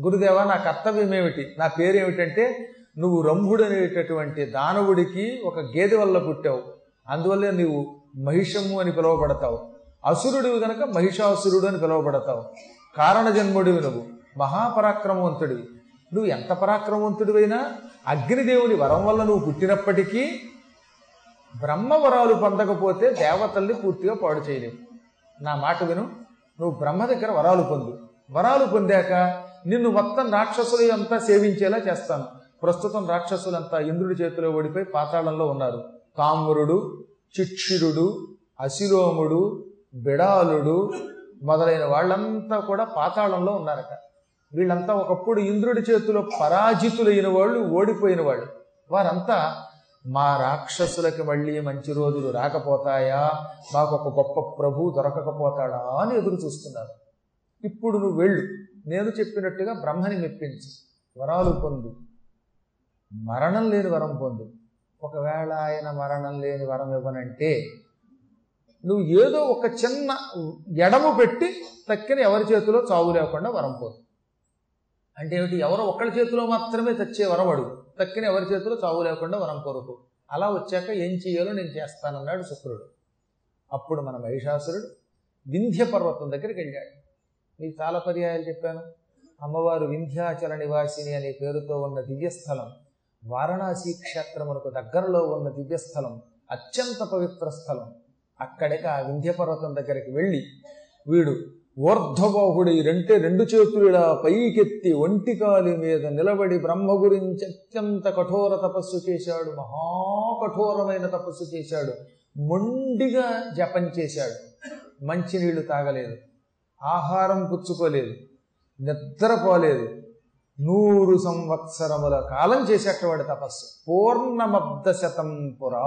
గురుదేవ నా కర్తవ్యం ఏమిటి? నా పేరు ఏమిటంటే నువ్వు రంభుడు అనేటటువంటి దానవుడికి ఒక గేదె వల్ల పుట్టావు. అందువల్లే నీవు మహిషము అని పిలువబడతావు. అసురుడివి గనక మహిషాసురుడు అని పిలువబడతావు. కారణ జన్ముడివి నువ్వు. మహాపరాక్రమవంతుడివి. నువ్వు ఎంత పరాక్రమవంతుడివైనా అగ్నిదేవుని వరం వల్ల నువ్వు పుట్టినప్పటికీ బ్రహ్మవరాలు పొందకపోతే దేవతల్ని పూర్తిగా పాడు చేయలేవు. నా మాట విను. నువ్వు బ్రహ్మ దగ్గర వరాలు పొందు. వరాలు పొందాక నిన్ను మొత్తం రాక్షసులు అంతా సేవించేలా చేస్తాను. ప్రస్తుతం రాక్షసులంతా ఇంద్రుడి చేతిలో ఓడిపోయి పాతాళంలో ఉన్నారు. కామురుడు చిక్షిరుడు అశిలోముడు బిడాలుడు మొదలైన వాళ్ళంతా కూడా పాతాళంలో ఉన్నారట. వీళ్ళంతా ఒకప్పుడు ఇంద్రుడి చేతిలో పరాజితులైన వాళ్ళు ఓడిపోయిన వాళ్ళు. వారంతా మా రాక్షసులకి మళ్ళీ మంచి రోజులు రాకపోతాయా? మాకు ఒక గొప్ప ప్రభు దొరకకపోతాడా? అని ఎదురు చూస్తున్నారు. ఇప్పుడు నువ్వు వెళ్ళు. నేను చెప్పినట్టుగా బ్రహ్మని మెప్పించి వరాలు పొందు. మరణం లేని వరం పొందు. ఒకవేళ ఆయన మరణం లేని వరం ఇవ్వనంటే నువ్వు ఏదో ఒక చిన్న ఎడము పెట్టి తక్కిన ఎవరి చేతిలో చావు లేకుండా వరం పోదు. అంటే ఏమిటి? ఎవరో ఒకళ్ళ చేతిలో మాత్రమే తెచ్చే వరం అడుగు. తక్కిన ఎవరి చేతిలో చావు లేకుండా వరం కోరుకు. అలా వచ్చాక ఏం చేయాలో నేను చేస్తానన్నాడు శుక్రుడు. అప్పుడు మన మహిషాసురుడు వింధ్య పర్వతం దగ్గరికి వెళ్ళాడు. మీకు చాలా పర్యాయాలు చెప్పాను. అమ్మవారు వింధ్యాచల నివాసిని అనే పేరుతో ఉన్న దివ్యస్థలం వారణాసి క్షేత్రమునకు దగ్గరలో ఉన్న దివ్యస్థలం అత్యంత పవిత్ర స్థలం. అక్కడికి ఆ వింధ్యపర్వతం దగ్గరికి వెళ్ళి వీడు ఊర్ధ్వబాహుడి రెంటే రెండు చేతులు పైకెత్తి ఒంటికాలి మీద నిలబడి బ్రహ్మ గురించి అత్యంత కఠోర తపస్సు చేశాడు. మహాకఠోరమైన తపస్సు చేశాడు. మొండిగా జపం చేశాడు. మంచినీళ్ళు తాగలేదు. ఆహారం పుచ్చుకోలేదు నిద్రపోలేదు. నూరు సంవత్సరముల కాలం చేసేటవాడు తపస్సు. పూర్ణమబ్ద శతం పురా.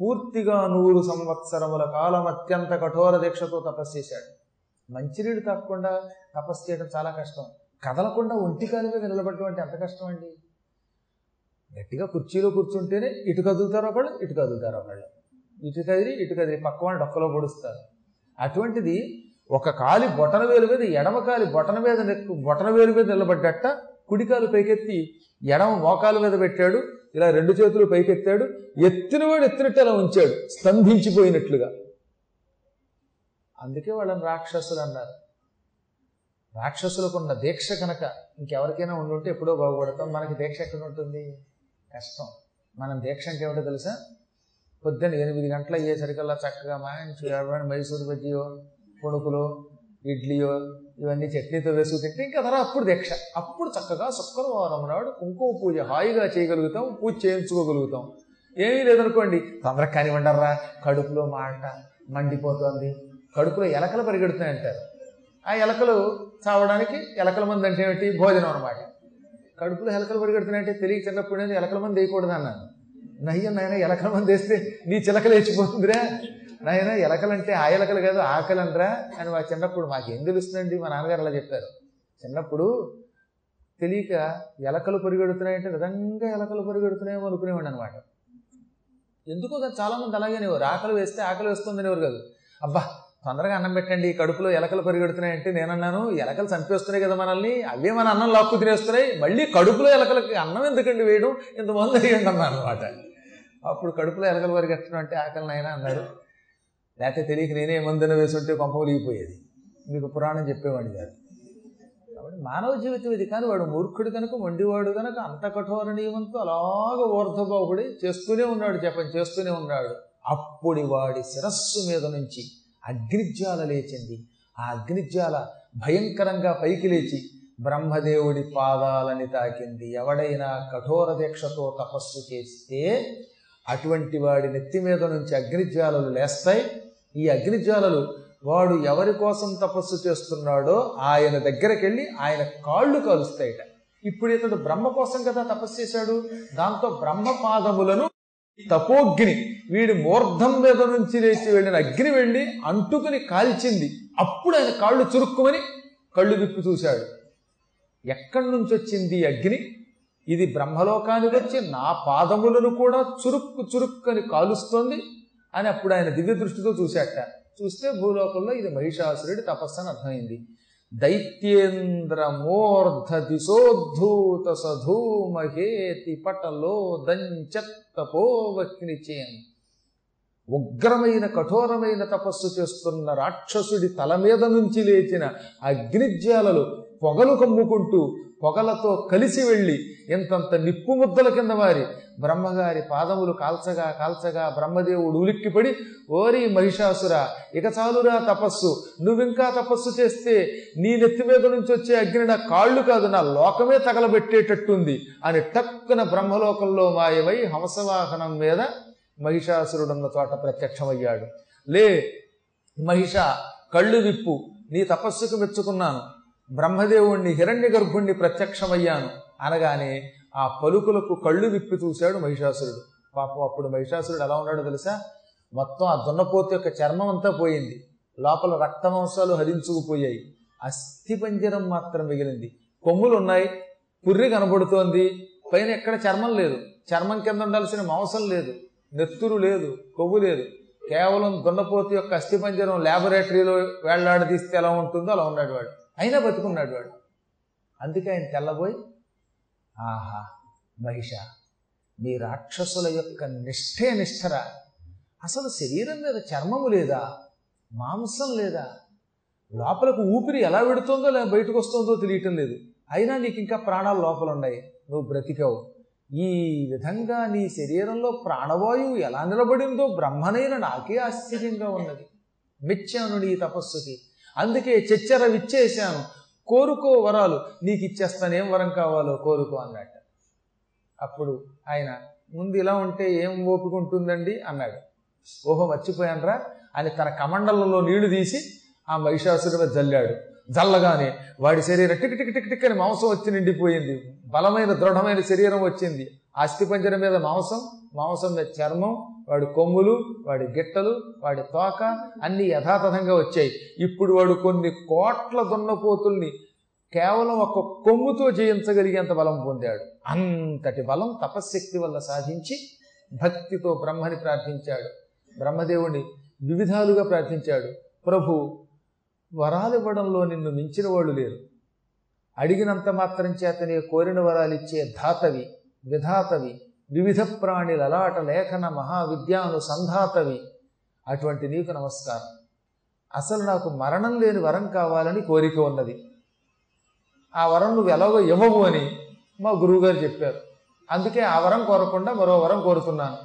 పూర్తిగా నూరు సంవత్సరముల కాలం అత్యంత కఠోర దీక్షతో తపస్సు చేశాడు. మంచినీళ్ళు తాగకుండా తపస్సు చేయడం చాలా కష్టం. కదలకుండా ఒంటి మీద నిలబడటం అంటే ఎంత కష్టం అండి గట్టిగా కుర్చీలో కూర్చుంటేనే ఇటు కదులుతారు ఒకళ్ళు ఇటు కదులుతారు ఒకళ్ళు. ఇటు కదిరి ఇటు కదిరి పక్క వాళ్ళు డొక్కలో పొడుస్తారు. అటువంటిది ఒక కాలి బొటన వేలు మీద ఎడమ కాలి బొటన మీద బొటన వేలు మీద నిలబడ్డట్ట. కుడికాలు పైకెత్తి ఎడమ మోకాలు మీద పెట్టాడు. ఇలా రెండు చేతులు పైకెత్తాడు. ఎత్తినవాడు ఎత్తినట్టు అలా ఉంచాడు. స్తంభించిపోయినట్లుగా. అందుకే వాళ్ళని రాక్షసులు అన్నారు. రాక్షసులకున్న దీక్ష కనుక ఇంకెవరికైనా ఉండుంటే ఎప్పుడో బాగుపడతాం. మనకి దీక్ష ఎక్కడ ఉంటుంది? కష్టం. మనం దీక్ష అంటే ఏమిటో తెలుసా? పొద్దున్న ఎనిమిది గంటలు అయ్యేసరికల్లా చక్కగా మంచి ఎవరైనా మైసూరు బజ్జీ పుణుకులో ఇడ్లీయో ఇవన్నీ చట్నీతో వేసుకు తింటే ఇంకా తర్వాత అప్పుడు దీక్ష. అప్పుడు చక్కగా శుక్రవారం నాడు కుంకుమ పూజ హాయిగా చేయగలుగుతాం పూజ చేయించుకోగలుగుతాం. ఏమీ లేదనుకోండి తొందరగా కానివ్వండర్రా కడుపులో మాట మండిపోతుంది. కడుపులో ఎలకలు పరిగెడుతున్నాయి అంటారు ఆ ఎలకలు చావడానికి ఎలకల మంది అంటే ఏమిటి? భోజనం అనమాట కడుపులో ఎలకలు పరిగెడుతున్నాయంటే తెలియ చిన్నప్పుడు ఎలకల మంది వేయకూడదు అన్నాను నయ్య నాయన ఎలకల మంది వేస్తే నీ చిలకలు వేసిపోతుందిరా నాయన ఎలకలంటే ఆ ఎలకలు కాదు ఆకలి అని మా చిన్నప్పుడు మాకేం తెలుస్తుందండి మా నాన్నగారు అలా చెప్పారు. చిన్నప్పుడు తెలియక ఎలకలు పరిగెడుతున్నాయంటే నిజంగా ఎలకలు పరిగెడుతున్నాయేమో అనుకునేవాడు అనమాట ఎందుకో కదా అలాగేనేవారు ఆకలి వేస్తే ఆకలి వేస్తుందనేవారు కాదు. అబ్బా తొందరగా అన్నం పెట్టండి కడుపులో ఎలకలు పరిగెడుతున్నాయంటే నేనన్నాను ఎలకలు చంపేస్తున్నాయి కదా మనల్ని అవే మన అన్నం లాక్కు తినేస్తున్నాయి మళ్ళీ కడుపులో ఎలకలకి అన్నం ఎందుకండి వేయడం? ఇంతమంది వేయండి అన్నాను అనమాట అప్పుడు కడుపులో ఎలకలు పరిగెట్టడం అంటే ఆకలిని అన్నారు. లేకపోతే తెలియక నేనే మందున వేసుంటే కొంపలిగిపోయేది మీకు పురాణం చెప్పేవాడిని కాదు. కాబట్టి మానవ జీవితం ఇది కానీ వాడు మూర్ఖుడు కనుక మొండివాడు కనుక అంత కఠోర నియమంతో అలాగ ఊర్ధబాబుడి చేస్తూనే ఉన్నాడు జపం చేస్తూనే ఉన్నాడు. అప్పుడు వాడి శిరస్సు మీద నుంచి అగ్నిజ్వాల లేచింది. ఆ అగ్నిజ్వాల భయంకరంగా పైకి లేచి బ్రహ్మదేవుడి పాదాలని తాకింది. ఎవడైనా కఠోర దీక్షతో తపస్సు చేస్తే అటువంటి వాడి నెత్తి మీద నుంచి అగ్నిజ్వాలలు లేస్తాయి. ఈ అగ్నిజ్వాలలు వాడు ఎవరి కోసం తపస్సు చేస్తున్నాడో ఆయన దగ్గరికి వెళ్ళి ఆయన కాళ్ళు కాలుస్తాయిట. ఇప్పుడు ఇతడు బ్రహ్మ కోసం కదా తపస్సు చేశాడు. దాంతో బ్రహ్మ పాదములను తపోగ్ని వీడి మూర్ధం మీద నుంచి లేచి వెళ్ళిన అగ్ని వెళ్ళి అంటుకుని కాల్చింది. అప్పుడు ఆయన కాళ్ళు చురుక్కుమని కళ్ళు విప్పి చూశాడు. ఎక్కడి నుంచి వచ్చింది ఈ అగ్ని? ఇది బ్రహ్మలోకానికి వచ్చి నా పాదములను కూడా చురుక్కు చురుక్కని కాలుస్తోంది. అని అప్పుడు ఆయన దివ్య దృష్టితో చూశాట చూస్తే భూలోకంలో ఇది మహిషాసురుడి తపస్సు అని అర్థమైంది. దైత్యేంద్రమూర్ధ దిశోద్ధూత సధూమహేతి పటలో దంచత్తపోవక్నిచేన్ ఉగ్రమైన కఠోరమైన తపస్సు చేస్తున్న రాక్షసుడి తల మీద నుంచి లేచిన అగ్నిజ్యాలలు పొగలు కమ్ముకుంటూ పొగలతో కలిసి వెళ్ళి ఇంతంత నిప్పు ముద్దల కింద వారి. బ్రహ్మగారి పాదములు కాల్చగా కాల్చగా బ్రహ్మదేవుడు ఉలిక్కిపడి ఓరి మహిషాసుర ఇక చాలురా తపస్సు నువ్వింకా తపస్సు చేస్తే నీ నెత్తి మీద నుంచి వచ్చే అగ్ని నా కాళ్ళు కాదు నా లోకమే తగలబెట్టేటట్టుంది అని టక్కున బ్రహ్మలోకంలో మాయమై హంసవాహనం మీద మహిషాసురుడున్న చోట ప్రత్యక్షమయ్యాడు. లే మహిష కళ్ళు విప్పు నీ తపస్సుకు మెచ్చుకున్నాను. బ్రహ్మదేవుణ్ణి హిరణ్య గర్భుణ్ణి ప్రత్యక్షమయ్యాను. అనగానే ఆ పలుకులకు కళ్ళు విప్పి చూశాడు మహిషాసురుడు. పాపం అప్పుడు మహిషాసురుడు ఎలా ఉన్నాడో తెలుసా? మొత్తం ఆ దున్నపోతు యొక్క చర్మం అంతా పోయింది. లోపల రక్తమాంసాలు హరించుకుపోయాయి. అస్థిపంజరం మాత్రం మిగిలింది. కొమ్ములు ఉన్నాయి పుర్రి కనబడుతోంది. పైన ఎక్కడ చర్మం లేదు. చర్మం కింద ఉండాల్సిన మాంసం లేదు. నెత్తురు లేదు. కొవ్వు లేదు. కేవలం దున్నపోతు యొక్క అస్థిపంజరం ల్యాబొరేటరీలో వేళ్ళాడదీస్తే ఎలా ఉంటుందో అలా ఉన్నాడు వాడు. అయినా బతుకున్నాడు వాడు. అందుకే ఆయన తెల్లబోయి ఆహా మహిష మీ రాక్షసుల యొక్క నిష్ఠే నిష్ఠర. అసలు శరీరం మీద చర్మము లేదా? మాంసం లేదా? లోపలకు ఊపిరి ఎలా పెడుతుందో లేదా బయటకు వస్తుందో తెలియటం లేదు. అయినా నీకు ఇంకా ప్రాణాలు లోపల ఉన్నాయి నువ్వు బ్రతికావు. ఈ విధంగా నీ శరీరంలో ప్రాణవాయువు ఎలా నిలబడిందో బ్రహ్మనైన నాకే ఆశ్చర్యంగా ఉన్నది. మెచ్చాను నీ తపస్సుకి అందుకే చెచ్చర విచ్చేశాను కోరుకో వరాలు నీకు ఇచ్చేస్తాను ఏం వరం కావాలో కోరుకో అన్నట్టు అప్పుడు ఆయన ముందు ఇలా ఉంటే ఏం ఓపిక ఉంటుందండి? అన్నాడు. ఓహో మర్చిపోయానరా. అని తన కమండలంలో నీళ్ళు తీసి ఆ మహిషాసుడి మీద జల్లాడు. జల్లగానే వాడి శరీరం టిక్ టిక్ టిక్ టిక్ అని మాంసం వచ్చి నిండిపోయింది. బలమైన దృఢమైన శరీరం వచ్చింది. అస్థిపంజర మీద మాంసం మాంసం మీద చర్మం వాడి కొమ్ములు వాడి గిట్టలు వాడి తోక అన్ని యథాతథంగా వచ్చాయి. ఇప్పుడు వాడు కొన్ని కోట్ల దున్నపోతుల్ని కేవలం ఒక కొమ్ముతో జయించగలిగేంత బలం పొందాడు. అంతటి బలం తపశ్శక్తి వల్ల సాధించి భక్తితో బ్రహ్మని ప్రార్థించాడు. బ్రహ్మదేవుని వివిధాలుగా ప్రార్థించాడు. ప్రభు వరాలు ఇవ్వడంలో నిన్ను మించిన వాళ్ళు లేరు. అడిగినంత మాత్రం చేతనే కోరిన వరాలు ఇచ్చే ధాతవి విధాతవి. వివిధ ప్రాణి లలాట లేఖన మహావిద్యానుసంధాతవి. అటువంటి నీకు నమస్కారం. అసలు నాకు మరణం లేని వరం కావాలని కోరిక ఉన్నది. ఆ వరం నువ్వు ఎలాగో ఇవ్వవు అని మా గురువుగారు చెప్పారు. అందుకే ఆ వరం కోరకుండా మరో వరం కోరుతున్నాను.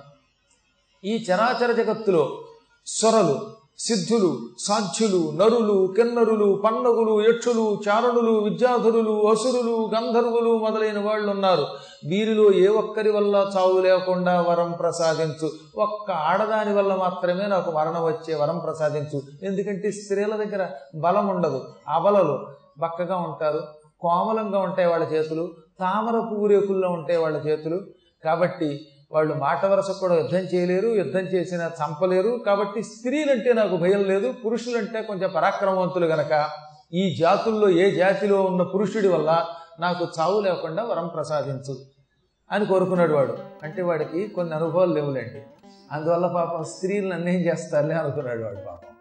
ఈ చరాచర జగత్తులో స్వరలు సిద్ధులు సాధ్యులు నరులు కిన్నరులు పన్నగులు యక్షులు చారణులు విద్యాధరులు అసురులు గంధర్వులు మొదలైన వాళ్ళు ఉన్నారు వీరిలో ఏ ఒక్కరి వల్ల చావు లేకుండా వరం ప్రసాదించు. ఒక్క ఆడదాని వల్ల మాత్రమే నాకు మరణం వచ్చే వరం ప్రసాదించు. ఎందుకంటే స్త్రీల దగ్గర బలం ఉండదు. అబలలు బక్కగా ఉంటారు కోమలంగా ఉంటాయి వాళ్ళ చేతులు తామర పువ్వు రేకుల్లో ఉంటాయి వాళ్ళ చేతులు. కాబట్టి వాళ్ళు మాట వరస కూడా యుద్ధం చేయలేరు యుద్ధం చేసినా చంపలేరు. కాబట్టి స్త్రీలంటే నాకు భయం లేదు పురుషులంటే కొంచెం పరాక్రమవంతులు గనక ఈ జాతుల్లో ఏ జాతిలో ఉన్న పురుషుడి వల్ల నాకు చావు లేకుండా వరం ప్రసాదించు అని కోరుకున్నాడు వాడు. అంటే వాడికి కొన్ని అనుభవాలు లేవులేండి. అందువల్ల పాపం స్త్రీలను అన్నేం చేస్తారులే అనుకున్నాడు వాడు పాపం.